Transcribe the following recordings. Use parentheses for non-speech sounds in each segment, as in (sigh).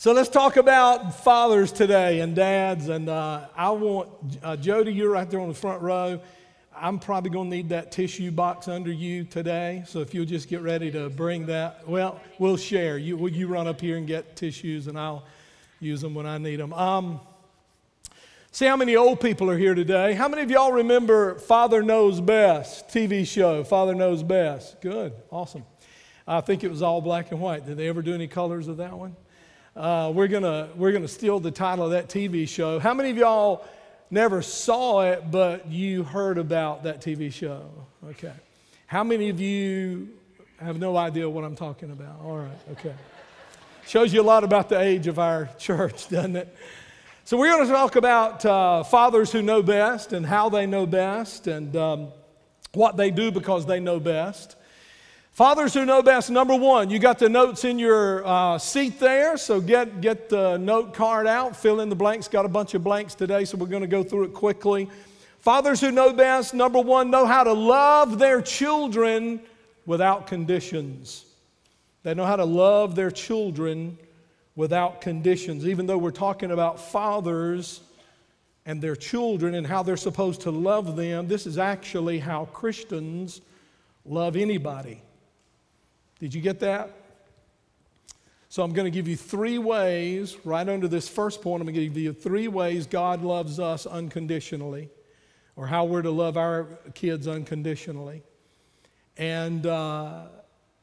So let's talk about fathers today and dads. And uh, I want uh, Jody, you're right there on the front row. I'm probably going to need that tissue box under you today. So if you'll just get ready to bring that, well, we'll share. You, will you run up here and get tissues, and I'll use them when I need them. Um, see how many old people are here today. How many of y'all remember Father Knows Best TV show? Father Knows Best. Good, awesome. I think it was all black and white. Did they ever do any colors of that one? Uh, we're gonna we're gonna steal the title of that TV show. How many of y'all never saw it, but you heard about that TV show? Okay. How many of you have no idea what I'm talking about? All right. Okay. Shows you a lot about the age of our church, (laughs) doesn't it? So we're going to talk about uh, fathers who know best and how they know best and um, what they do because they know best. Fathers who know best, number one, you got the notes in your uh, seat there, so get, get the note card out, fill in the blanks. Got a bunch of blanks today, so we're going to go through it quickly. Fathers who know best, number one, know how to love their children without conditions. They know how to love their children without conditions. Even though we're talking about fathers and their children and how they're supposed to love them, this is actually how Christians love anybody. Did you get that? So I'm going to give you three ways, right under this first point, I'm going to give you three ways God loves us unconditionally, or how we're to love our kids unconditionally. And uh,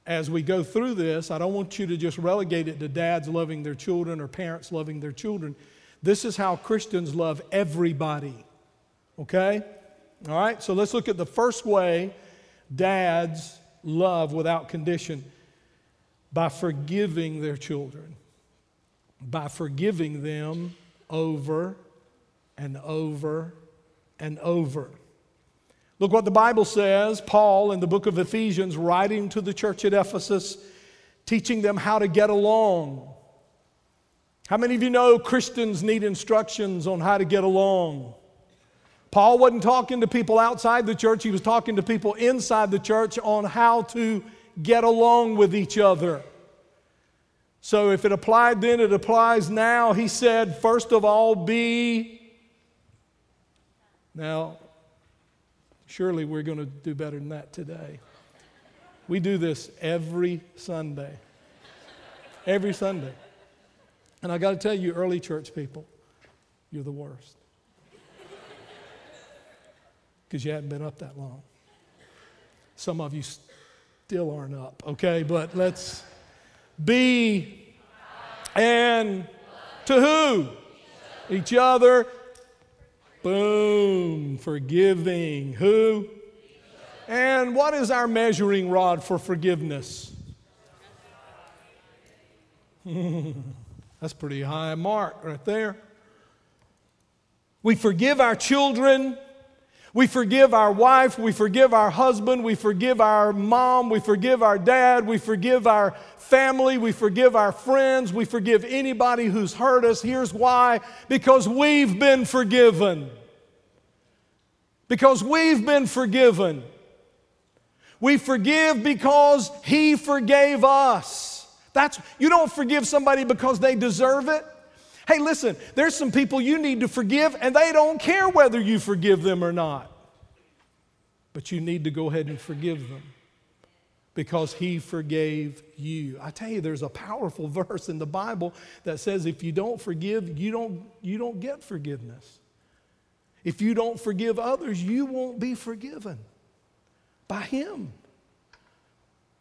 as we go through this, I don't want you to just relegate it to dads loving their children or parents loving their children. This is how Christians love everybody. Okay? All right, so let's look at the first way dads love without condition by forgiving their children, by forgiving them over and over and over. Look what the Bible says. Paul, in the book of Ephesians, writing to the church at Ephesus, teaching them how to get along. How many of you know Christians need instructions on how to get along? Paul wasn't talking to people outside the church, he was talking to people inside the church on how to get along with each other. So if it applied then, it applies now. He said, first of all, be. Now, surely we're going to do better than that today. We do this every Sunday. Every Sunday. And I got to tell you, early church people, you're the worst because you hadn't been up that long. Some of you still aren't up, okay? But let's be and to who? Each other. Boom, forgiving. Who? And what is our measuring rod for forgiveness? (laughs) That's pretty high mark right there. We forgive our children we forgive our wife, we forgive our husband, we forgive our mom, we forgive our dad, we forgive our family, we forgive our friends, we forgive anybody who's hurt us. Here's why because we've been forgiven. Because we've been forgiven. We forgive because He forgave us. That's, you don't forgive somebody because they deserve it. Hey, listen, there's some people you need to forgive, and they don't care whether you forgive them or not. But you need to go ahead and forgive them because he forgave you. I tell you, there's a powerful (laughs) verse in the Bible that says if you don't forgive, you don't, you don't get forgiveness. If you don't forgive others, you won't be forgiven by him.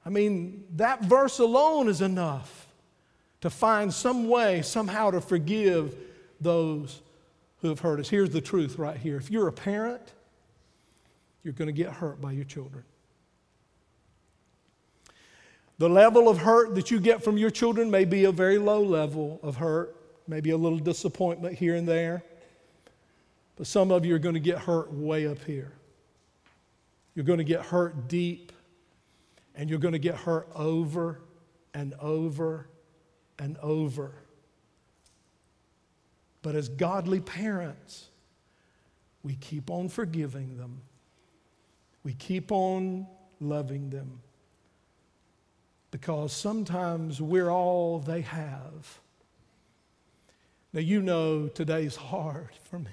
I mean, that verse alone is enough to find some way, somehow to forgive those who have hurt us. Here's the truth right here. If you're a parent, you're going to get hurt by your children. The level of hurt that you get from your children may be a very low level of hurt, maybe a little disappointment here and there. But some of you are going to get hurt way up here. You're going to get hurt deep, and you're going to get hurt over and over and over. But as godly parents, we keep on forgiving them. We keep on loving them. Because sometimes we're all they have. Now, you know today's hard for me.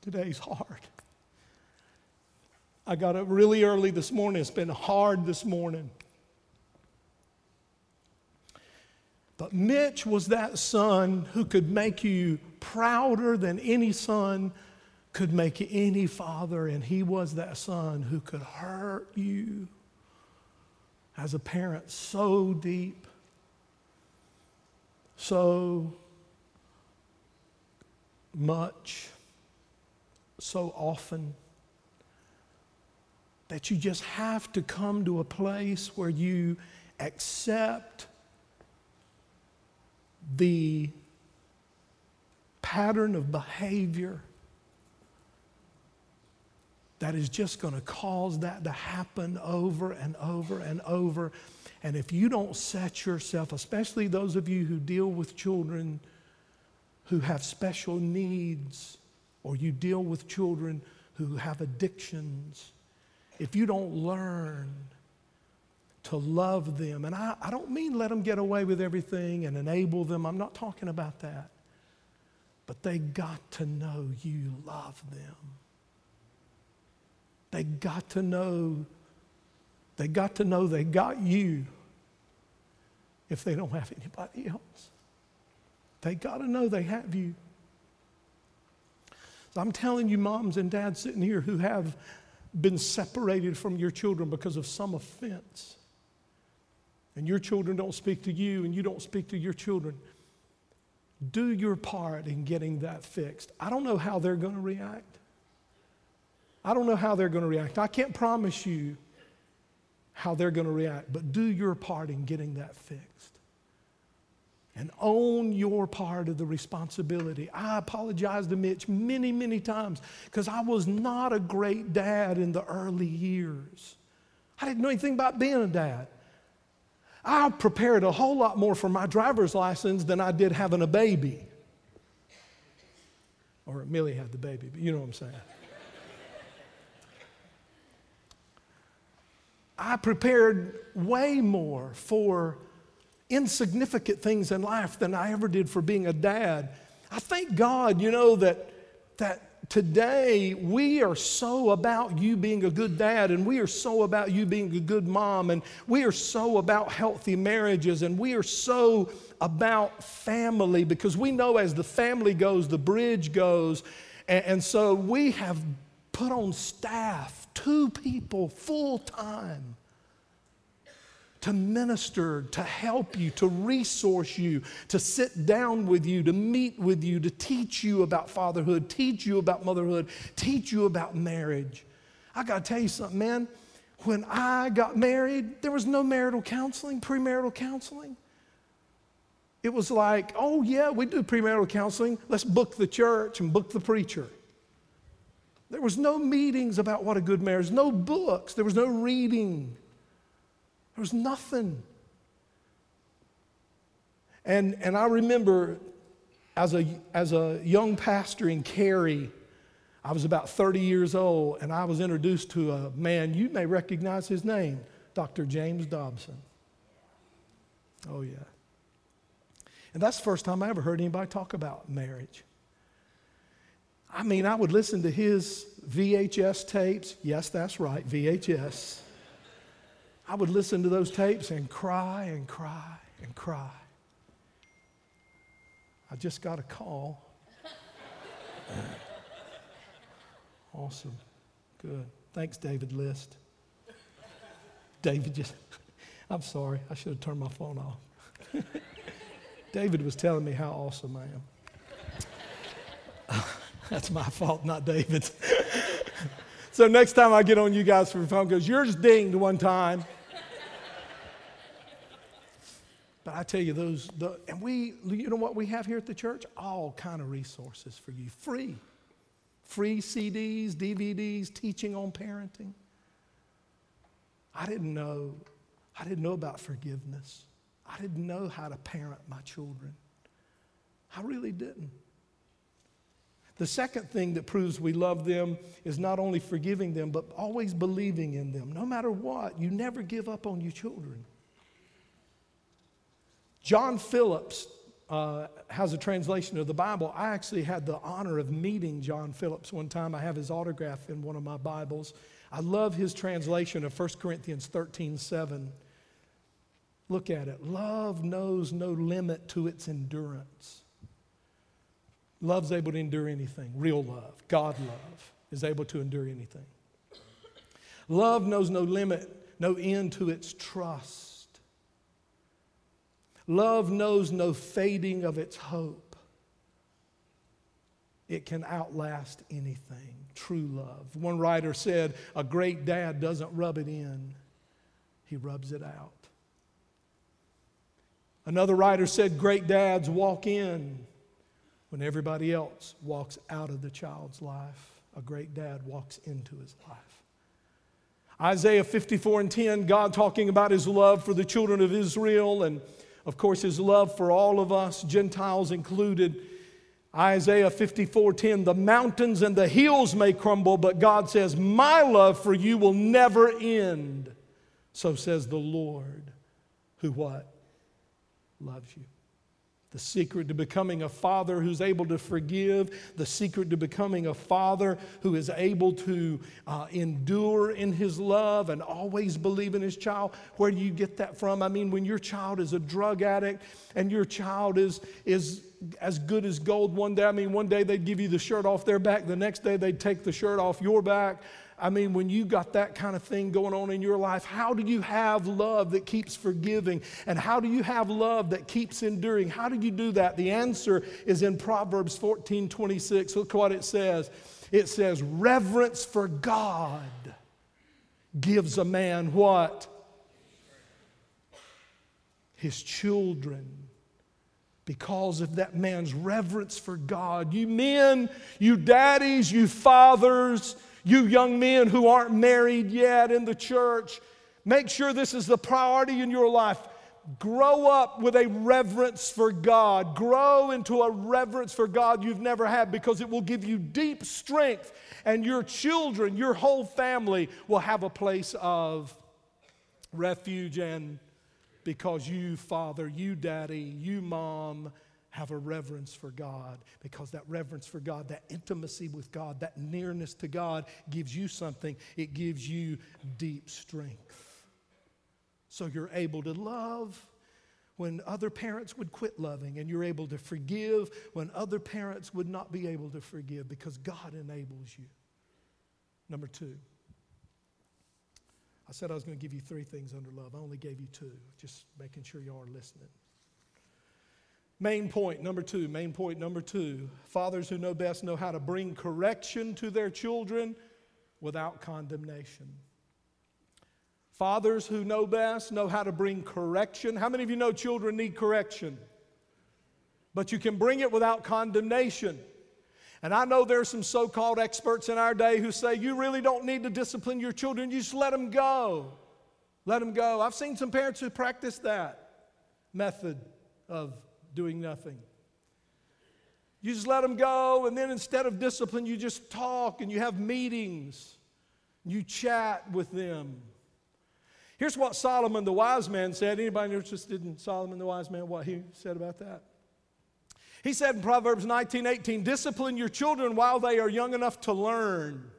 Today's hard. I got up really early this morning. It's been hard this morning. But Mitch was that son who could make you prouder than any son could make any father, and he was that son who could hurt you as a parent so deep, so much, so often that you just have to come to a place where you accept the pattern of behavior that is just going to cause that to happen over and over and over. And if you don't set yourself, especially those of you who deal with children who have special needs, or you deal with children who have addictions, if you don't learn to love them, and I, I don't mean let them get away with everything and enable them, I'm not talking about that. But they got to know you love them. They got to know, they got to know they got you if they don't have anybody else. They got to know they have you. So I'm telling you, moms and dads sitting here who have been separated from your children because of some offense, and your children don't speak to you and you don't speak to your children, do your part in getting that fixed. I don't know how they're going to react. I don't know how they're going to react. I can't promise you how they're going to react, but do your part in getting that fixed and own your part of the responsibility. I apologize to Mitch many, many times because I was not a great dad in the early years. I didn't know anything about being a dad. I prepared a whole lot more for my driver's license than I did having a baby. Or Millie had the baby, but you know what I'm saying. I prepared way more for insignificant things in life than I ever did for being a dad. I thank God, you know, that, that today we are so about you being a good dad, and we are so about you being a good mom, and we are so about healthy marriages, and we are so about family because we know as the family goes, the bridge goes. And, and so we have put on staff, two people full time to minister, to help you, to resource you, to sit down with you, to meet with you, to teach you about fatherhood, teach you about motherhood, teach you about marriage. I got to tell you something, man. When I got married, there was no marital counseling, premarital counseling. It was like, oh, yeah, we do premarital counseling. Let's book the church and book the preacher. There was no meetings about what a good marriage, no books, there was no reading. There was nothing. And, and I remember as a, as a young pastor in Cary, I was about 30 years old, and I was introduced to a man, you may recognize his name, Dr. James Dobson. Oh, yeah. And that's the first time I ever heard anybody talk about marriage. I mean, I would listen to his VHS tapes. Yes, that's right, VHS. I would listen to those tapes and cry and cry and cry. I just got a call. (laughs) awesome. Good. Thanks, David List. David just, (laughs) I'm sorry, I should have turned my phone off. (laughs) David was telling me how awesome I am. That's my fault, not David's. so next time I get on you guys for phone, goes, yours dinged one time. But I tell you, those, the, and we, you know what we have here at the church? All kind of resources for you, free. Free CDs, DVDs, teaching on parenting. I didn't know, I didn't know about forgiveness. I didn't know how to parent my children. I really didn't. The second thing that proves we love them is not only forgiving them, but always believing in them. No matter what, you never give up on your children. John Phillips uh, has a translation of the Bible. I actually had the honor of meeting John Phillips one time. I have his autograph in one of my Bibles. I love his translation of 1 Corinthians 13 7. Look at it. Love knows no limit to its endurance. Love's able to endure anything. Real love, God love, is able to endure anything. Love knows no limit, no end to its trust. Love knows no fading of its hope. It can outlast anything. True love. One writer said, A great dad doesn't rub it in, he rubs it out. Another writer said, Great dads walk in when everybody else walks out of the child's life. A great dad walks into his life. Isaiah 54 and 10, God talking about his love for the children of Israel and, of course, his love for all of us, Gentiles included. Isaiah 54 10, the mountains and the hills may crumble, but God says, My love for you will never end. So says the Lord, who what? Loves you. The secret to becoming a father who's able to forgive, the secret to becoming a father who is able to uh, endure in his love and always believe in his child. Where do you get that from? I mean, when your child is a drug addict and your child is, is as good as gold one day, I mean, one day they'd give you the shirt off their back, the next day they'd take the shirt off your back. I mean, when you got that kind of thing going on in your life, how do you have love that keeps forgiving? And how do you have love that keeps enduring? How do you do that? The answer is in Proverbs 14 26. Look what it says. It says, reverence for God gives a man what? His children because of that man's reverence for God. You men, you daddies, you fathers, you young men who aren't married yet in the church, make sure this is the priority in your life. Grow up with a reverence for God. Grow into a reverence for God you've never had because it will give you deep strength, and your children, your whole family will have a place of refuge and because you, father, you, daddy, you, mom, have a reverence for God because that reverence for God, that intimacy with God, that nearness to God gives you something. It gives you deep strength. So you're able to love when other parents would quit loving, and you're able to forgive when other parents would not be able to forgive because God enables you. Number two. I said I was going to give you three things under love. I only gave you two, just making sure you are listening. Main point number two, main point number two fathers who know best know how to bring correction to their children without condemnation. Fathers who know best know how to bring correction. How many of you know children need correction? But you can bring it without condemnation. And I know there are some so called experts in our day who say you really don't need to discipline your children, you just let them go. Let them go. I've seen some parents who practice that method of doing nothing. You just let them go, and then instead of discipline, you just talk and you have meetings. You chat with them. Here's what Solomon the wise man said. Anybody interested in Solomon the wise man, what he said about that? He said in Proverbs 19 18, discipline your children while they are young enough to learn.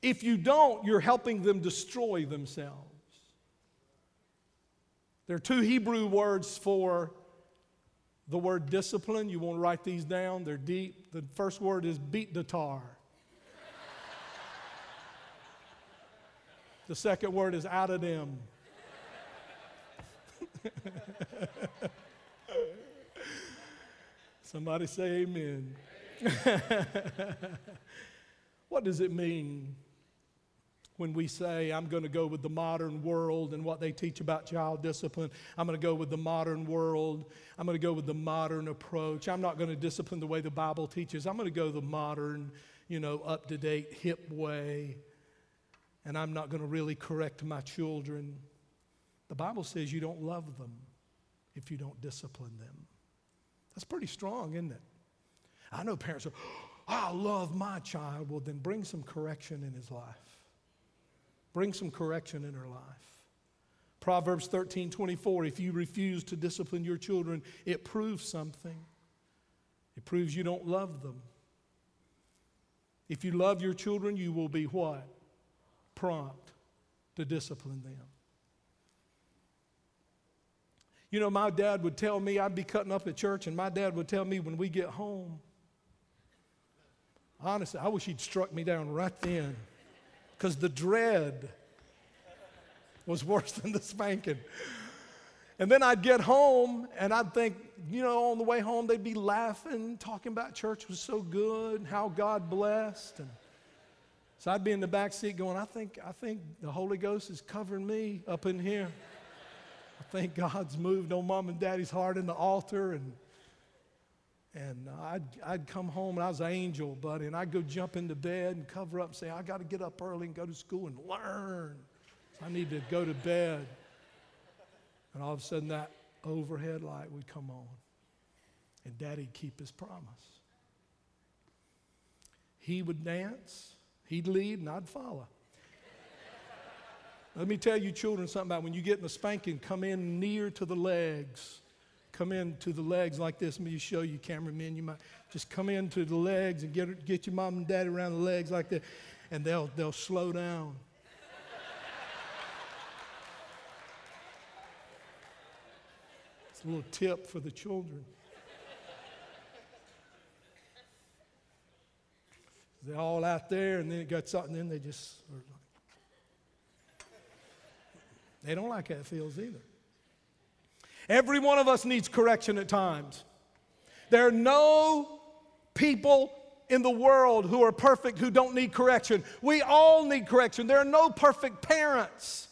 If you don't, you're helping them destroy themselves. There are two Hebrew words for the word discipline, you want to write these down, they're deep. The first word is beat the tar. the second word is out of them. (laughs) Somebody say amen. (laughs) what does it mean when we say, I'm going to go with the modern world and what they teach about child discipline. I'm going to go with the modern world. I'm going to go with the modern approach. I'm not going to discipline the way the Bible teaches. I'm going to go the modern, you know, up to date, hip way. And I'm not going to really correct my children. The Bible says you don't love them if you don't discipline them. That's pretty strong, isn't it? I know parents are, oh, I love my child. Well, then bring some correction in his life. Bring some correction in her life. Proverbs 13 24, if you refuse to discipline your children, it proves something. It proves you don't love them. If you love your children, you will be what? Prompt to discipline them. You know, my dad would tell me, I'd be cutting up at church, and my dad would tell me when we get home, honestly, I wish he'd struck me down right then because the dread was worse (laughs) than the spanking. And then I'd get home and I'd think, you know, on the way home, they'd be laughing, talking about church was so good, and how God blessed. And so I'd be in the back seat going, I think, I think the Holy Ghost is covering me up in here. I think God's moved on mom and daddy's heart in the altar. And, and I'd, I'd come home and I was an angel, buddy, and I'd go jump into bed and cover up and say, I got to get up early and go to school and learn. I need to go to bed. And all of a sudden, that overhead light would come on, and Daddy'd keep his promise. He would dance, he'd lead, and I'd follow. Let me tell you, children, something about when you get in the spanking, come in near to the legs. Come in to the legs like this. Let me show you, cameramen. You might just come into the legs and get, get your mom and daddy around the legs like that, and they'll, they'll slow down. It's a little tip for the children. They're all out there, and then it got something, then they just they don't like how it feels either. Every one of us needs correction at times. There are no people in the world who are perfect who don't need correction. We all need correction. There are no perfect parents.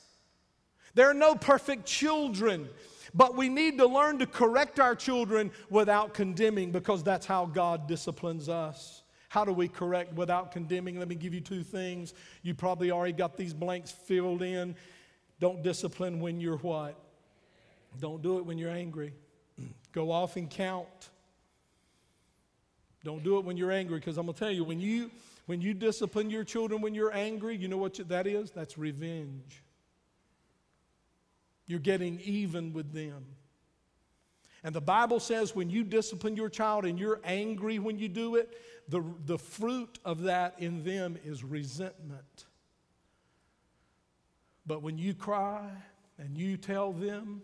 There are no perfect children. But we need to learn to correct our children without condemning because that's how God disciplines us. How do we correct without condemning? Let me give you two things. You probably already got these blanks filled in. Don't discipline when you're what? Don't do it when you're angry. Go off and count. Don't do it when you're angry because I'm going to tell you when you when you discipline your children when you're angry, you know what that is? That's revenge. You're getting even with them. And the Bible says when you discipline your child and you're angry when you do it, the, the fruit of that in them is resentment. But when you cry and you tell them,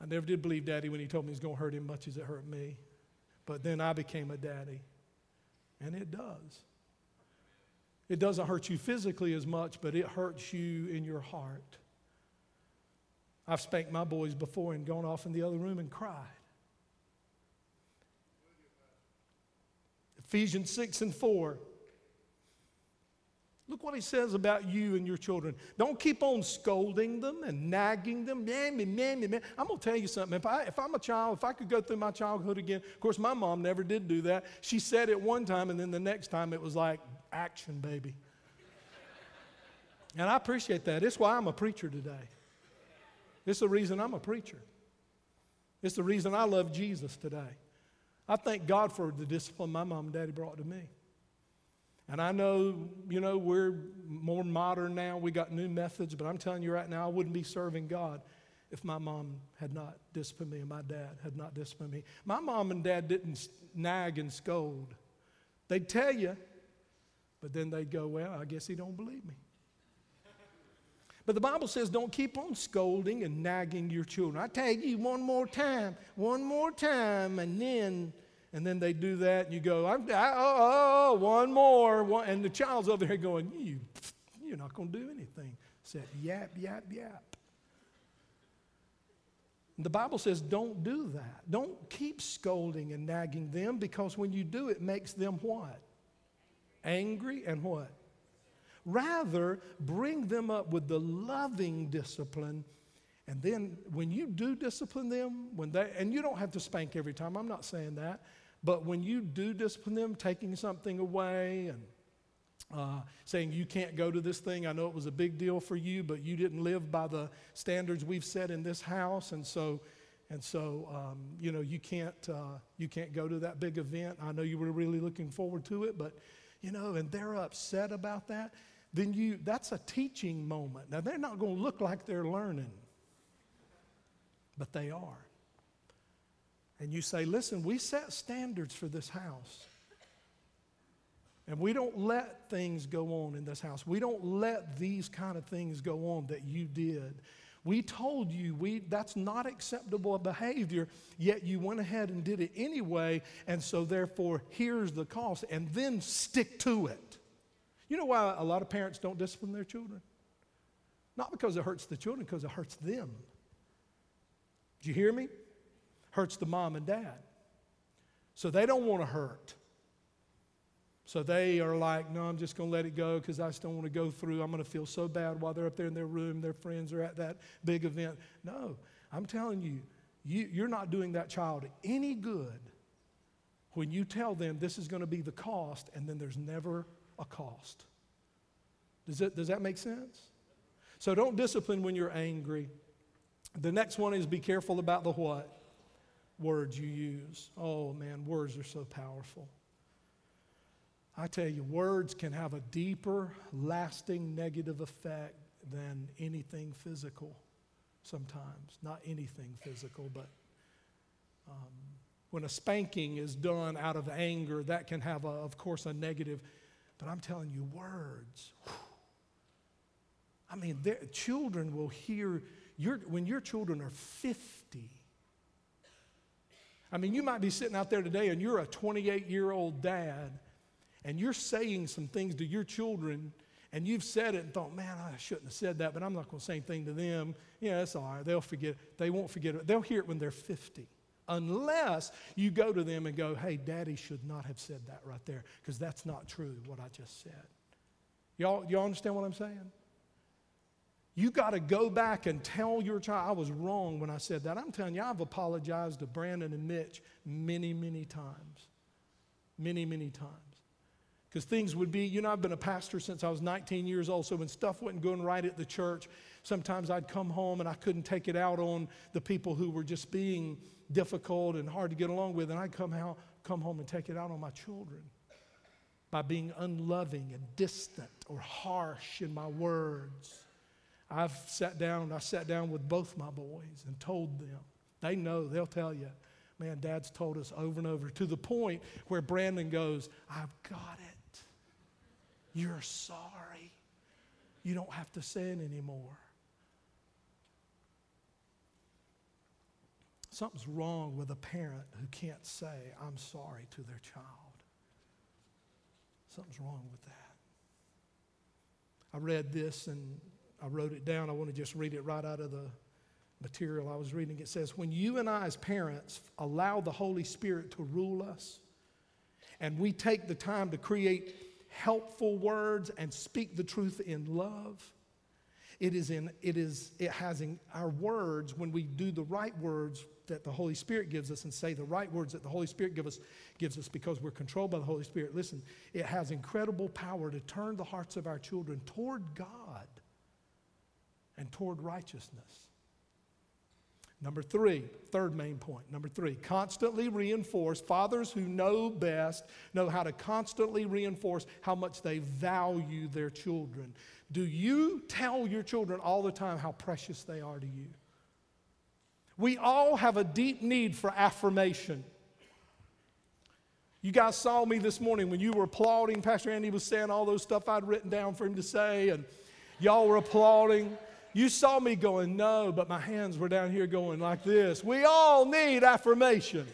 I never did believe daddy when he told me he's going to hurt him much as it hurt me. But then I became a daddy. And it does. It doesn't hurt you physically as much, but it hurts you in your heart. I've spanked my boys before and gone off in the other room and cried. Ephesians 6 and 4. Look what he says about you and your children. Don't keep on scolding them and nagging them. Man, man, man, man. I'm going to tell you something. If, I, if I'm a child, if I could go through my childhood again, of course, my mom never did do that. She said it one time, and then the next time it was like, action, baby. and I appreciate that. It's why I'm a preacher today. It's the reason I'm a preacher. It's the reason I love Jesus today. I thank God for the discipline my mom and daddy brought to me. And I know, you know, we're more modern now. We got new methods, but I'm telling you right now, I wouldn't be serving God if my mom had not disciplined me and my dad had not disciplined me. My mom and dad didn't nag and scold. They'd tell you, but then they'd go, well, I guess he don't believe me. But the Bible says don't keep on scolding and nagging your children. I tell you one more time, one more time, and then and then they do that, and you go, I, I, oh, oh, one more, one, and the child's over here going, you, you're not going to do anything. Said yap, yap, yap. The Bible says don't do that. Don't keep scolding and nagging them because when you do, it makes them what? Angry and what? Rather, bring them up with the loving discipline. And then when you do discipline them, when they, and you don't have to spank every time, I'm not saying that, but when you do discipline them, taking something away and uh, saying you can't go to this thing. I know it was a big deal for you, but you didn't live by the standards we've set in this house, and so and so um, you know you can't uh, you can't go to that big event. I know you were really looking forward to it, but you know, and they're upset about that. then you that's a teaching moment. Now they're not going to look like they're learning, but they are. And you say, listen, we set standards for this house. And we don't let things go on in this house. We don't let these kind of things go on that you did. We told you we, that's not acceptable behavior, yet you went ahead and did it anyway, and so therefore here's the cost, and then stick to it. You know why a lot of parents don't discipline their children? Not because it hurts the children, because it hurts them. Did you hear me? Hurts the mom and dad. So they don't want to hurt. So they are like, no, I'm just going to let it go because I just don't want to go through. I'm going to feel so bad while they're up there in their room, their friends are at that big event. No, I'm telling you, you you're not doing that child any good when you tell them this is going to be the cost and then there's never a cost. Does, it, does that make sense? So don't discipline when you're angry. The next one is be careful about the what? Words you use. Oh man, words are so powerful. I tell you, words can have a deeper, lasting negative effect than anything physical sometimes. Not anything physical, but um, when a spanking is done out of anger, that can have, a, of course, a negative. But I'm telling you, words. Whew, I mean, children will hear, when your children are 50, I mean, you might be sitting out there today and you're a 28 year old dad and you're saying some things to your children and you've said it and thought, man, I shouldn't have said that, but I'm not going to say anything to them. Yeah, that's all right. They'll forget. They won't forget it. They'll hear it when they're 50. Unless you go to them and go, hey, daddy should not have said that right there, because that's not true, what I just said. Y'all, y'all understand what I'm saying? You got to go back and tell your child, I was wrong when I said that. I'm telling you, I've apologized to Brandon and Mitch many, many times. Many, many times. Because things would be, you know, I've been a pastor since I was 19 years old, so when stuff wasn't going right at the church, sometimes I'd come home and I couldn't take it out on the people who were just being difficult and hard to get along with, and I'd come, out, come home and take it out on my children by being unloving and distant or harsh in my words. I've sat down I sat down with both my boys and told them. They know, they'll tell you. Man, dad's told us over and over to the point where Brandon goes, I've got it. You're sorry. You don't have to say it anymore. Something's wrong with a parent who can't say, I'm sorry to their child. Something's wrong with that. I read this and I wrote it down. I want to just read it right out of the material I was reading. It says, When you and I, as parents, allow the Holy Spirit to rule us, and we take the time to create helpful words and speak the truth in love, it is in it is it has in our words when we do the right words that the Holy Spirit gives us and say the right words that the Holy Spirit give us, gives us because we're controlled by the Holy Spirit. Listen, it has incredible power to turn the hearts of our children toward God and toward righteousness. Number three, third main point. Number three, constantly reinforce. Fathers who know best know how to constantly reinforce how much they value their children. Do you tell your children all the time how precious they are to you? We all have a deep need for affirmation. You guys saw me this morning when you were applauding. Pastor Andy was saying all those stuff I'd written down for him to say, and y'all were applauding. You saw me going, no, but my hands were down here going like this. We all need affirmation.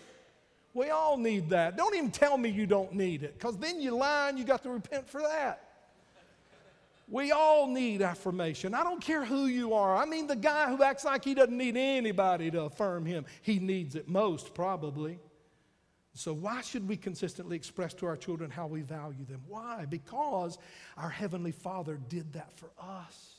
We all need that. Don't even tell me you don't need it, because then you lie and you got to repent for that. We all need affirmation. I don't care who you are. I mean, the guy who acts like he doesn't need anybody to affirm him, he needs it most, probably. So, why should we consistently express to our children how we value them? Why? Because our Heavenly Father did that for us.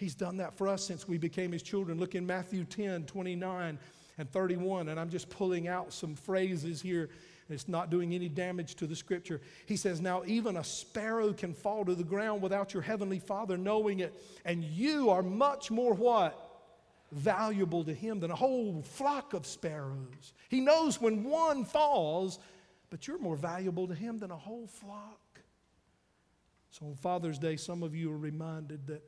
He's done that for us since we became his children. Look in Matthew 10, 29 and 31. And I'm just pulling out some phrases here. It's not doing any damage to the scripture. He says, Now even a sparrow can fall to the ground without your heavenly Father knowing it. And you are much more what? Valuable to him than a whole flock of sparrows. He knows when one falls, but you're more valuable to him than a whole flock. So on Father's Day, some of you are reminded that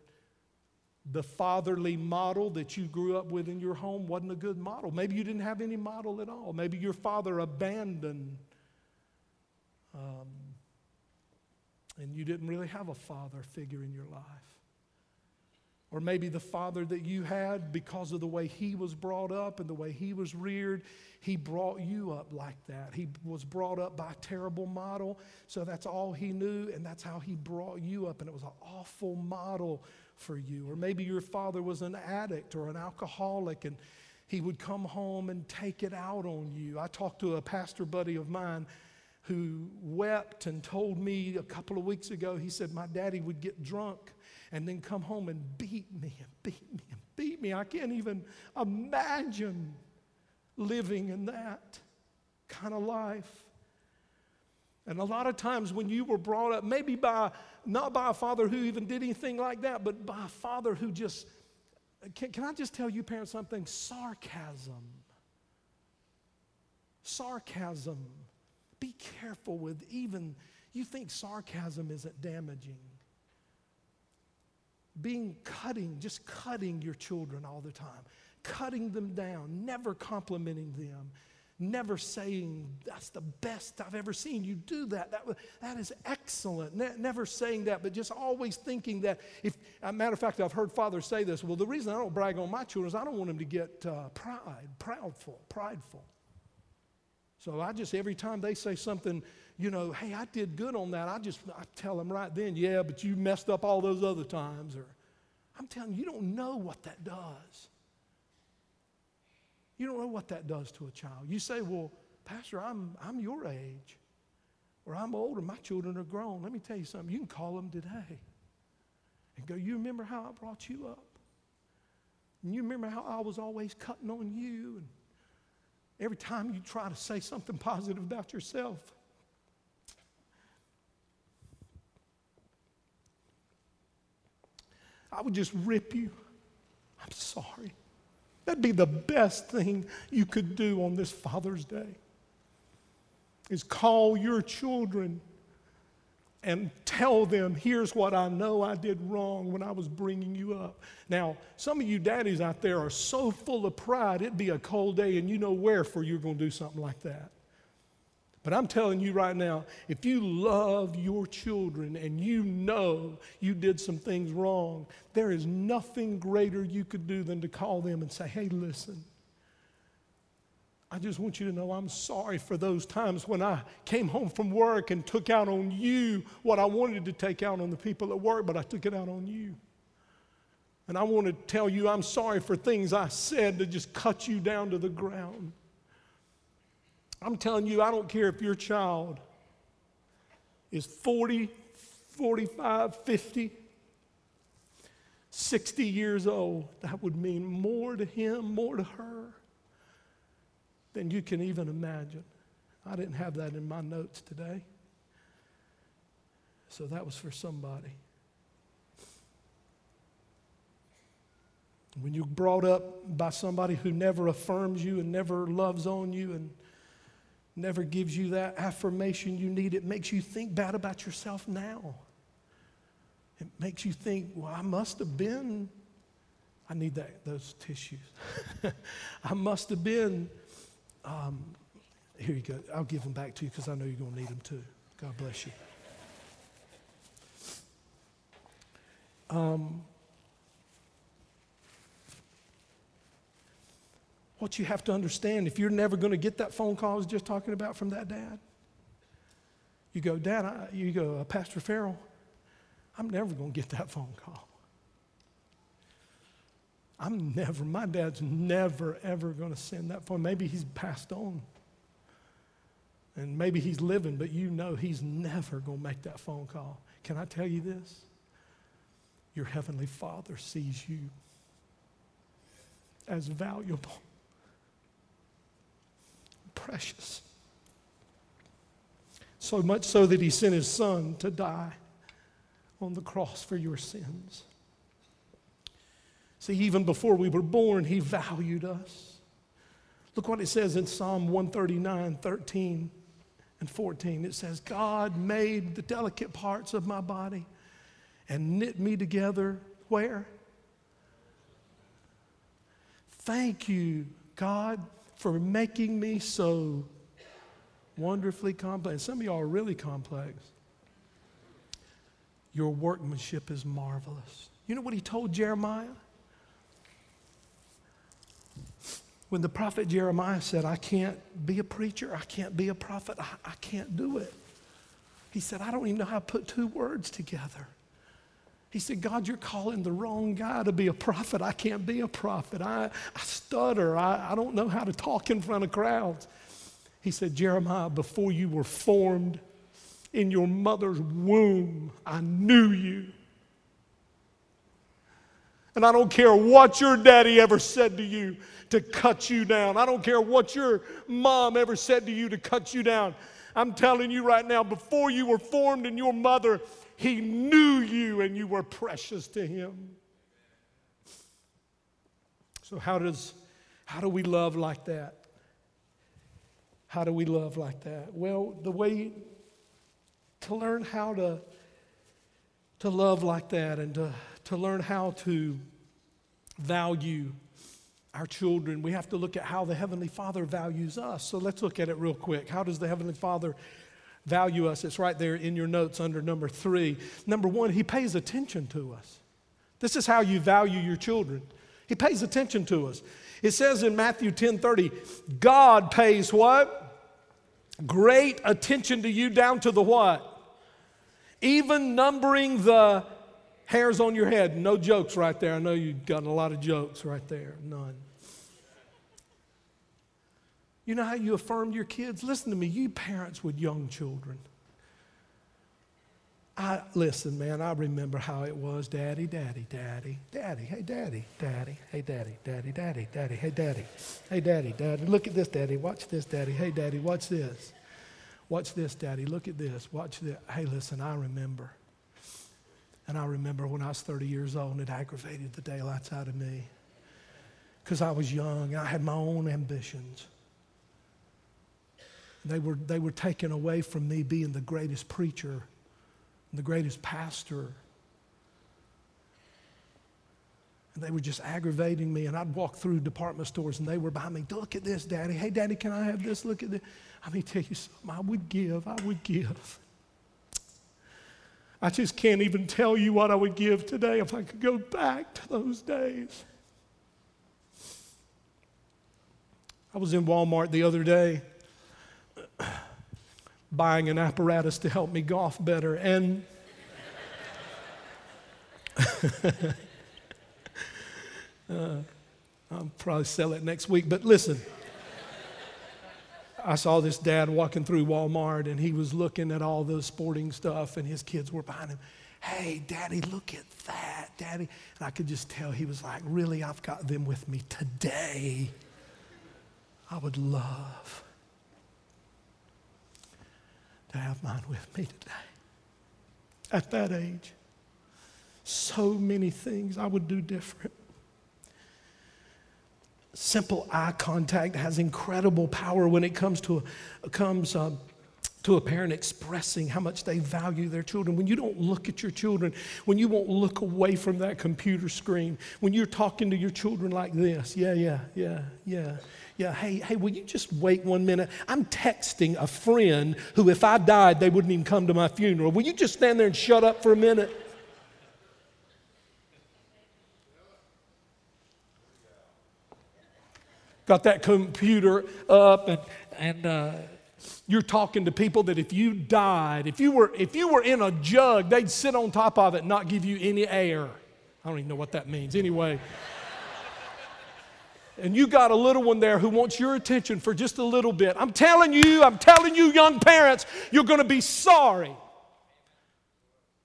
the fatherly model that you grew up with in your home wasn't a good model. Maybe you didn't have any model at all. Maybe your father abandoned, um, and you didn't really have a father figure in your life. Or maybe the father that you had, because of the way he was brought up and the way he was reared, he brought you up like that. He was brought up by a terrible model, so that's all he knew, and that's how he brought you up, and it was an awful model for you. Or maybe your father was an addict or an alcoholic and he would come home and take it out on you. I talked to a pastor buddy of mine who wept and told me a couple of weeks ago, he said, My daddy would get drunk and then come home and beat me and beat me and beat me. I can't even imagine living in that kind of life. And a lot of times when you were brought up, maybe by not by a father who even did anything like that, but by a father who just, can, can I just tell you, parents, something? Sarcasm. Sarcasm. Be careful with even, you think sarcasm isn't damaging. Being cutting, just cutting your children all the time, cutting them down, never complimenting them never saying, That's the best I've ever seen you do that. That, that is excellent. Ne- never saying that, but just always thinking that. If, a matter of fact, I've heard fathers say this well, the reason I don't brag on my children is I don't want them to get uh, pride, proudful, prideful. So I just, every time they say something, you know, hey, I did good on that, I just I tell them right then, yeah, but you messed up all those other times. Or I'm telling you, you don't know what that does. You don't know what that does to a child. You say, Well, Pastor, I'm, I'm your age, or I'm older, my children are grown. Let me tell you something. You can call them today and go, You remember how I brought you up? And you remember how I was always cutting on you? And every time you try to say something (laughs) positive about yourself, I would just rip you. I'm sorry. That'd be the best thing you could do on this Father's Day. Is call your children and tell them, here's what I know I did wrong when I was bringing you up. Now, some of you daddies out there are so full of pride, it'd be a cold day and you know where for you're going to do something like that. But I'm telling you right now, if you love your children and you know you did some things wrong, there is nothing greater you could do than to call them and say, hey, listen, I just want you to know I'm sorry for those times when I came home from work and took out on you what I wanted to take out on the people at work, but I took it out on you. And I want to tell you I'm sorry for things I said to just cut you down to the ground. I'm telling you, I don't care if your child is 40, 45, 50, 60 years old. That would mean more to him, more to her than you can even imagine. I didn't have that in my notes today. So that was for somebody. When you're brought up by somebody who never affirms you and never loves on you and never gives you that affirmation you need. It makes you think bad about yourself now. It makes you think, well, I must have been, I need that, those tissues. (laughs) I must have been, um, here you go. I'll give them back to you because I know you're going to need them too. God bless you. Um, what you have to understand if you're never going to get that phone call I was just talking about from that dad. You go, Dad, I, you go, uh, Pastor Farrell, I'm never going to get that phone call. I'm never, my dad's never, ever going to send that phone. Maybe he's passed on. And maybe he's living, but you know he's never going to make that phone call. Can I tell you this? Your Heavenly Father sees you as valuable precious. So much so that he sent his son to die on the cross for your sins. See, even before we were born, he valued us. Look what it says in Psalm 139 13 and 14. It says, God made the delicate parts of my body and knit me together where? Thank you, God, for making me so wonderfully complex. Some of y'all are really complex. Your workmanship is marvelous. You know what he told Jeremiah? When the prophet Jeremiah said, I can't be a preacher, I can't be a prophet, I, I can't do it. He said, I don't even know how to put two words together. He said, God, you're calling the wrong guy to be a prophet. I can't be a prophet. I, I stutter. I, I don't know how to talk in front of crowds. He said, Jeremiah, before you were formed in your mother's womb, I knew you. And I don't care what your daddy ever said to you to cut you down. I don't care what your mom ever said to you to cut you down. I'm telling you right now, before you were formed in your mother, he knew you and you were precious to him. So how does how do we love like that? How do we love like that? Well, the way to learn how to, to love like that and to, to learn how to value our children, we have to look at how the Heavenly Father values us. So let's look at it real quick. How does the Heavenly Father value us? It's right there in your notes under number three. Number one, He pays attention to us. This is how you value your children. He pays attention to us. It says in Matthew 10 30, God pays what? Great attention to you down to the what? even numbering the hairs on your head. No jokes right there. I know you've gotten a lot of jokes right there. None. You know how you affirmed your kids? Listen to me, you parents with young children. I listen, man, I remember how it was, daddy, daddy, daddy, daddy, hey daddy, daddy, hey daddy, daddy, daddy, daddy, hey daddy, hey daddy, daddy, look at this, daddy, watch this, daddy, hey daddy, watch this. Watch this, Daddy. Look at this. Watch this. Hey, listen, I remember. And I remember when I was 30 years old and it aggravated the daylights out of me because I was young. And I had my own ambitions. They were, they were taken away from me being the greatest preacher, the greatest pastor. And they were just aggravating me. And I'd walk through department stores and they were behind me. Look at this, Daddy. Hey, Daddy, can I have this? Look at this. Let me tell you something. I would give. I would give. I just can't even tell you what I would give today if I could go back to those days. I was in Walmart the other day (clears throat) buying an apparatus to help me golf better, and (laughs) uh, I'll probably sell it next week. But listen. I saw this dad walking through Walmart and he was looking at all the sporting stuff and his kids were behind him. Hey, daddy, look at that, daddy. And I could just tell he was like, Really, I've got them with me today. I would love to have mine with me today. At that age, so many things I would do different. Simple eye contact has incredible power when it comes to a, comes uh, to a parent expressing how much they value their children. When you don't look at your children, when you won't look away from that computer screen, when you're talking to your children like this, yeah, yeah, yeah, yeah. Yeah, hey, hey, will you just wait one minute? I'm texting a friend who, if I died, they wouldn't even come to my funeral. Will you just stand there and shut up for a minute? Got that computer up and, and uh, you're talking to people that if you died, if you, were, if you were in a jug, they'd sit on top of it and not give you any air. I don't even know what that means. Anyway. and you got a little one there who wants your attention for just a little bit. I'm telling you, I'm telling you, young parents, you're going to be sorry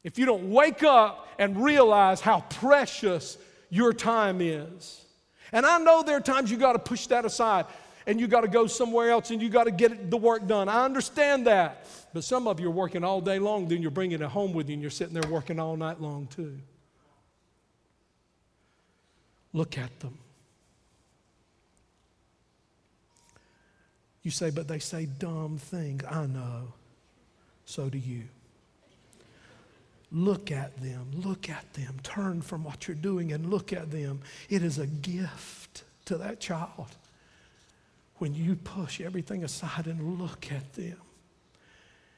if you don't wake up and realize how precious your time is. And I know there are times you got to push that aside and you got to go somewhere else and you got to get the work done. I understand that. But some of you are working all day long, then you're bringing it home with you and you're sitting there working all night long too. Look at them. You say, but they say dumb things. I know. So do you. Look at them, look at them. Turn from what you're doing and look at them. It is a gift to that child when you push everything aside and look at them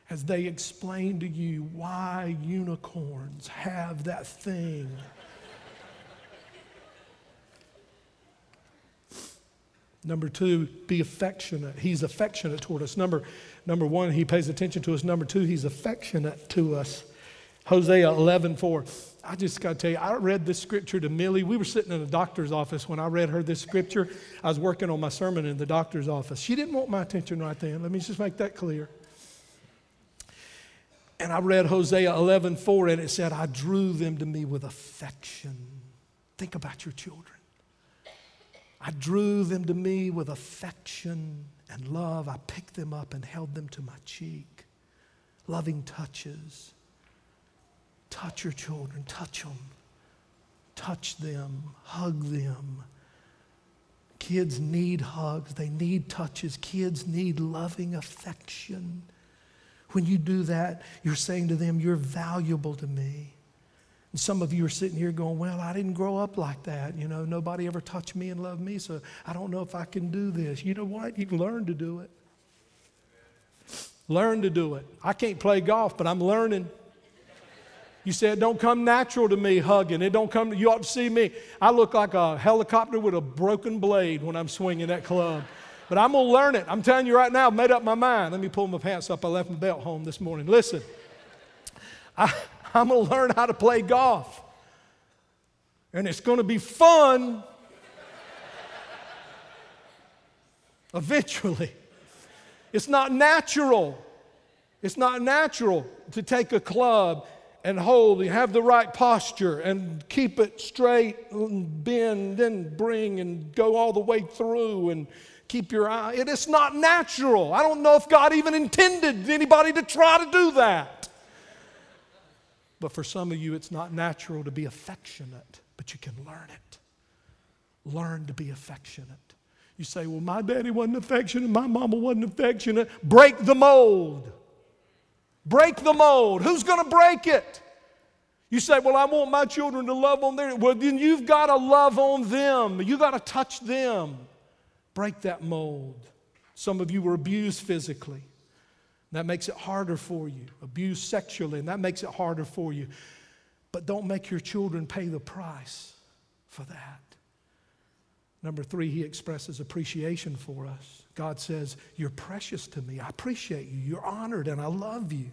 as they explain to you why unicorns have that thing. Number two, be affectionate. He's affectionate toward us. Number, number one, he pays attention to us. Number two, he's affectionate to us. Hosea 11, 4. I just got to tell you, I read this scripture to Millie. We were sitting in a doctor's office when I read her this scripture. I was working on my sermon in the doctor's office. She didn't want my attention right then. Let me just make that clear. And I read Hosea 11, 4, and it said, I drew them to me with affection. Think about your children. I drew them to me with affection and love. I picked them up and held them to my cheek. Loving touches. Touch your children, touch them. Touch them, hug them. Kids need hugs, they need touches. Kids need loving affection. When you do that, you're saying to them, You're valuable to me. And some of you are sitting here going, Well, I didn't grow up like that. You know, nobody ever touched me and loved me, so I don't know if I can do this. You know what? You can learn to do it. Learn to do it. I can't play golf, but I'm learning. You said, it don't come natural to me hugging. It don't come, you ought to see me. I look like a helicopter with a broken blade when I'm swinging that club. But I'm going to learn it. I'm telling you right now, I've made up my mind. Let me pull my pants up. I left my belt home this morning. Listen, I, I'm going to learn how to play golf. And it's going to be fun eventually. It's not natural. It's not natural to take a club and hold, you have the right posture and keep it straight and bend and bring and go all the way through and keep your eye. It is not natural. I don't know if God even intended anybody to try to do that. But for some of you, it's not natural to be affectionate, but you can learn it. Learn to be affectionate. You say, Well, my daddy wasn't affectionate, my mama wasn't affectionate. Break the mold. Break the mold. Who's going to break it? You say, Well, I want my children to love on their. Well, then you've got to love on them. You've got to touch them. Break that mold. Some of you were abused physically. That makes it harder for you. Abused sexually, and that makes it harder for you. But don't make your children pay the price for that. Number three, he expresses appreciation for us. God says, You're precious to me. I appreciate you. You're honored, and I love you.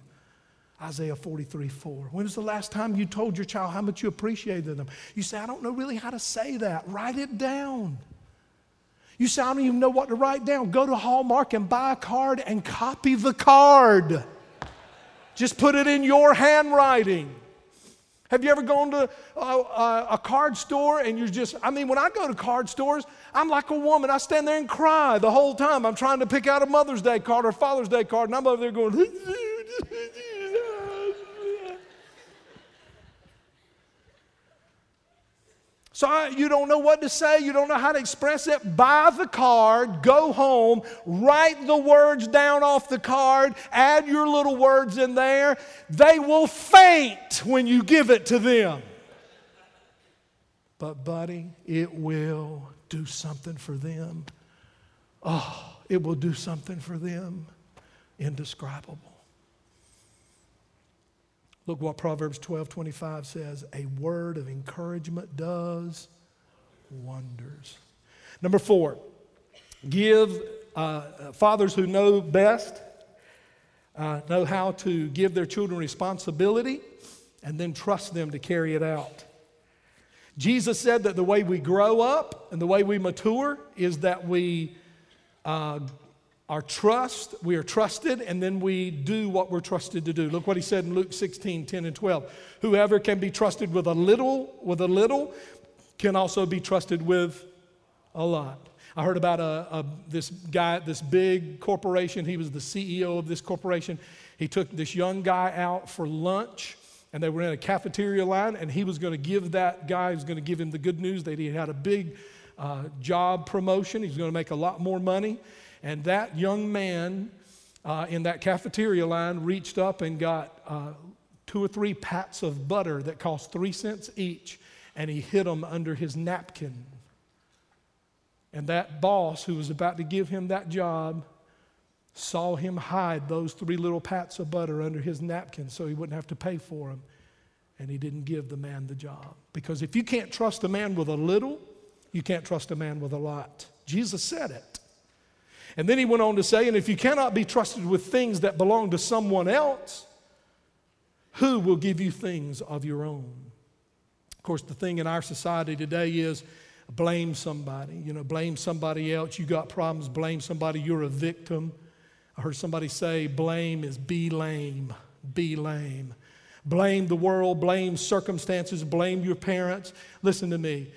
Isaiah 43 4. When was the last time you told your child how much you appreciated them? You say, I don't know really how to say that. Write it down. You say, I don't even know what to write down. Go to Hallmark and buy a card and copy the card. Just put it in your handwriting. Have you ever gone to a, a, a, card store and you're just, I mean, when I go to card stores, I'm like a woman. I stand there and cry the whole time. I'm trying to pick out a Mother's Day card or Father's Day card, and I'm over there going, (laughs) So you don't know what to say, you don't know how to express it. Buy the card, go home, write the words down off the card, add your little words in there. They will faint when you give it to them. But, buddy, it will do something for them. Oh, it will do something for them indescribable. Look what Proverbs 12 25 says a word of encouragement does wonders. Number four, give uh, fathers who know best, uh, know how to give their children responsibility, and then trust them to carry it out. Jesus said that the way we grow up and the way we mature is that we uh, our trust, we are trusted, and then we do what we're trusted to do. Look what he said in Luke 16, 10 and 12. Whoever can be trusted with a little, with a little, can also be trusted with a lot. I heard about a, a, this guy this big corporation. He was the CEO of this corporation. He took this young guy out for lunch, and they were in a cafeteria line, and he was going to give that guy, he was going to give him the good news that he had a big uh, job promotion. He's going to make a lot more money. And that young man uh, in that cafeteria line reached up and got uh, two or three pats of butter that cost three cents each, and he hid them under his napkin. And that boss who was about to give him that job saw him hide those three little pats of butter under his napkin so he wouldn't have to pay for them. And he didn't give the man the job. Because if you can't trust a man with a little, you can't trust a man with a lot. Jesus said it. And then he went on to say, and if you cannot be trusted with things that belong to someone else, who will give you things of your own? Of course, the thing in our society today is blame somebody. You know, blame somebody else. You got problems, blame somebody. You're a victim. I heard somebody say, blame is be lame, be lame. Blame the world, blame circumstances, blame your parents. Listen to me.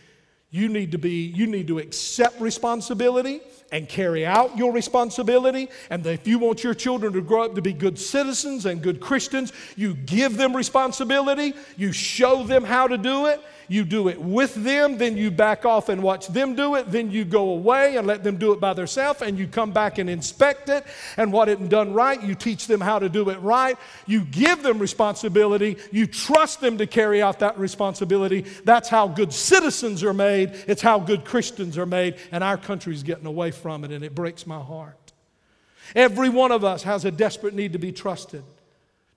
You need to be, you need to accept responsibility and carry out your responsibility. And if you want your children to grow up to be good citizens and good Christians, you give them responsibility, you show them how to do it, you do it with them, then you back off and watch them do it, then you go away and let them do it by themselves, and you come back and inspect it. And what isn't done right, you teach them how to do it right. You give them responsibility, you trust them to carry out that responsibility. That's how good citizens are made, it's how good Christians are made, and our country's getting away from it, and it breaks my heart. Every one of us has a desperate need to be trusted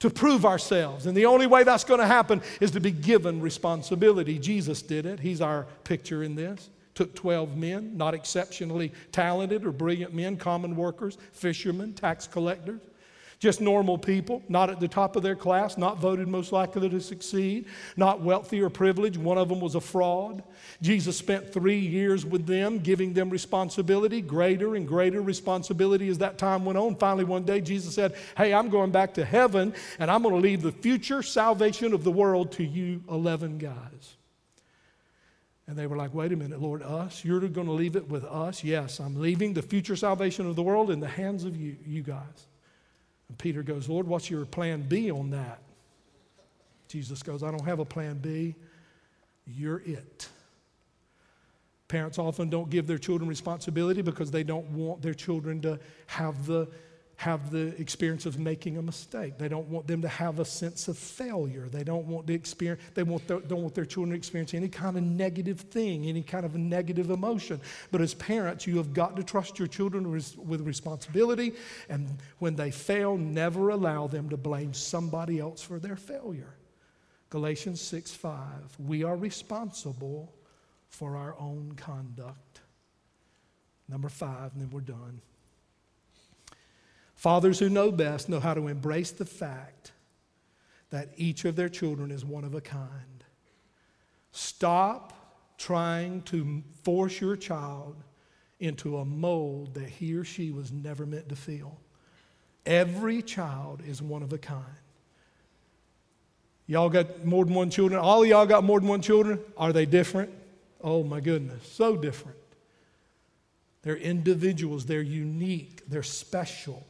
to prove ourselves. And the only way that's going to happen is to be given responsibility. Jesus did it. He's our picture in this. Took 12 men, not exceptionally talented or brilliant men, common workers, fishermen, tax collectors just normal people, not at the top of their class, not voted most likely to succeed, not wealthy or privileged. One of them was a fraud. Jesus spent three years with them, giving them responsibility, greater and greater responsibility as that time went on. Finally, one day, Jesus said, Hey, I'm going back to heaven, and I'm going to leave the future salvation of the world to you 11 guys. And they were like, wait a minute, Lord, us? You're going to leave it with us? Yes, I'm leaving the future salvation of the world in the hands of you, you guys. And Peter goes, Lord, what's your plan B on that? Jesus goes, I don't have a plan B. You're it. Parents often don't give their children responsibility because they don't want their children to have the have the experience of making a mistake. They don't want them to have a sense of failure. They don't want to experience, they want don't want their children to experience any kind of negative thing, any kind of negative emotion. But as parents, you have got to trust your children with responsibility. And when they fail, never allow them to blame somebody else for their failure. Galatians 6 5. We are responsible for our own conduct. Number five, and then we're done. Fathers who know best know how to embrace the fact that each of their children is one of a kind. Stop trying to force your child into a mold that he or she was never meant to fill. Every child is one of a kind. Y'all got more than one children? All of y'all got more than one children? Are they different? Oh my goodness, so different. They're individuals, they're unique, they're special.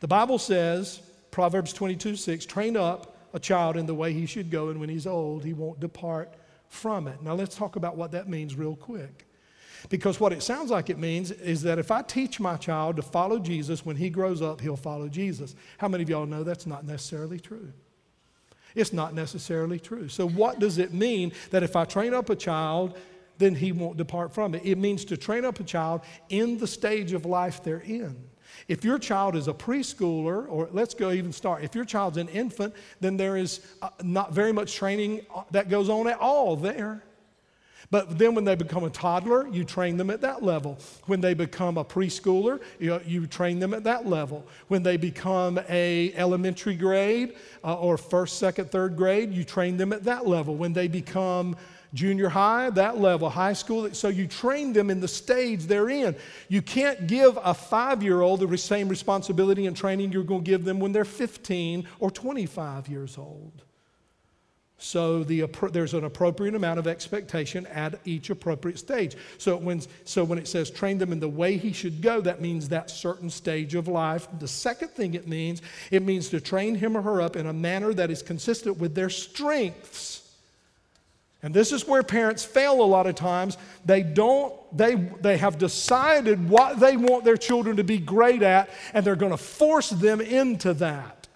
The Bible says, Proverbs 22 6, train up a child in the way he should go, and when he's old, he won't depart from it. Now, let's talk about what that means real quick. Because what it sounds like it means is that if I teach my child to follow Jesus, when he grows up, he'll follow Jesus. How many of y'all know that's not necessarily true? It's not necessarily true. So, what does it mean that if I train up a child, then he won't depart from it? It means to train up a child in the stage of life they're in. If your child is a preschooler, or let's go even start, if your child's an infant, then there is uh, not very much training uh, that goes on at all there. But then when they become a toddler, you train them at that level. When they become a preschooler, you, you train them at that level. When they become a elementary grade uh, or first, second, third grade, you train them at that level. When they become junior high, that level, high school. So you train them in the stage they're in. You can't give a five year old the same responsibility and training you're going to give them when they're 15 or 25 years old. So the, there's an appropriate amount of expectation at each appropriate stage. So when, so when it says train them in the way he should go, that means that certain stage of life. The second thing it means, it means to train him or her up in a manner that is consistent with their strengths and this is where parents fail a lot of times. They don't, they, they have decided what they want their children to be great at, and they're going to force them into that.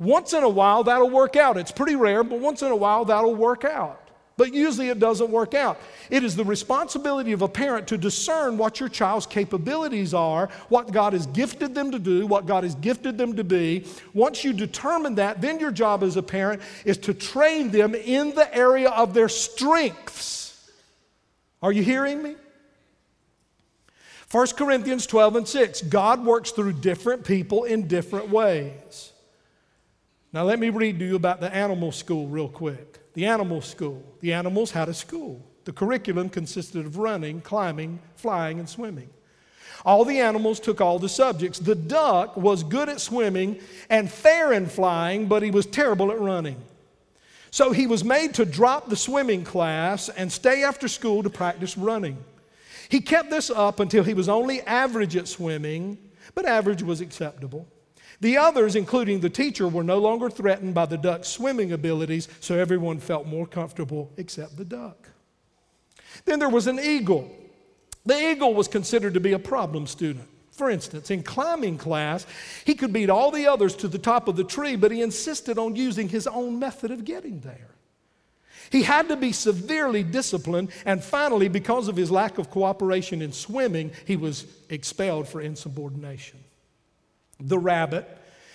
Once in a while, that'll work out. It's pretty rare, but once in a while, that'll work out. But usually it doesn't work out. It is the responsibility of a parent to discern what your child's capabilities are, what God has gifted them to do, what God has gifted them to be. Once you determine that, then your job as a parent is to train them in the area of their strengths. Are you hearing me? 1 Corinthians 12 and 6 God works through different people in different ways. Now, let me read to you about the animal school real quick. The animal school. The animals had a school. The curriculum consisted of running, climbing, flying, and swimming. All the animals took all the subjects. The duck was good at swimming and fair in flying, but he was terrible at running. So he was made to drop the swimming class and stay after school to practice running. He kept this up until he was only average at swimming, but average was acceptable. The others, including the teacher, were no longer threatened by the duck's swimming abilities, so everyone felt more comfortable except the duck. Then there was an eagle. The eagle was considered to be a problem student. For instance, in climbing class, he could beat all the others to the top of the tree, but he insisted on using his own method of getting there. He had to be severely disciplined, and finally, because of his lack of cooperation in swimming, he was expelled for insubordination the rabbit.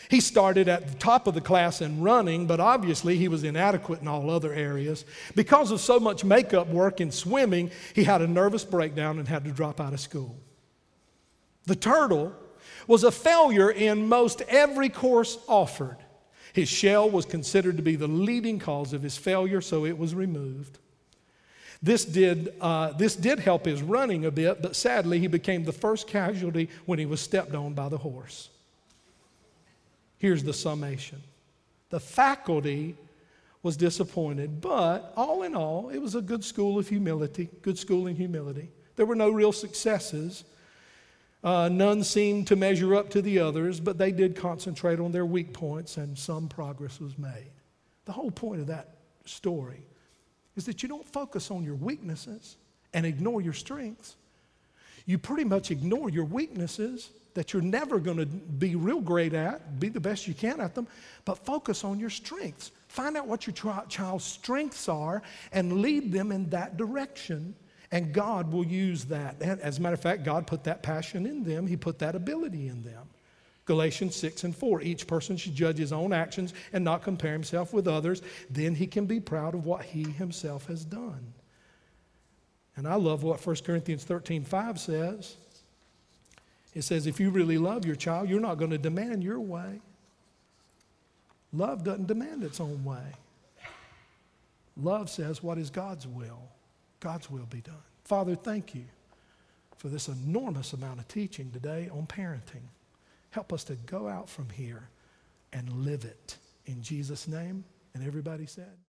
He started at the top of the class in running, but obviously he was inadequate in all other areas. Because of so much makeup work in swimming, he had a nervous breakdown and had to drop out of school. The turtle was a failure in most every course offered. His shell was considered to be the leading cause of his failure, so it was removed. This did, uh, this did help his running a bit, but sadly, he became the first casualty when he was stepped on by the horse. Here's the summation the faculty was disappointed, but all in all, it was a good school of humility, good school in humility. There were no real successes. Uh, none seemed to measure up to the others, but they did concentrate on their weak points, and some progress was made. The whole point of that story is that you don't focus on your weaknesses and ignore your strengths. You pretty much ignore your weaknesses that you're never going to be real great at, be the best you can at them, but focus on your strengths. Find out what your child's strengths are and lead them in that direction, and God will use that. And as a matter of fact, God put that passion in them, He put that ability in them. Galatians 6 and 4. Each person should judge his own actions and not compare himself with others. Then he can be proud of what he himself has done. And I love what 1 Corinthians 13 5 says. It says, if you really love your child, you're not going to demand your way. Love doesn't demand its own way. Love says, what is God's will? God's will be done. Father, thank you for this enormous amount of teaching today on parenting. Help us to go out from here and live it. In Jesus' name. And everybody said,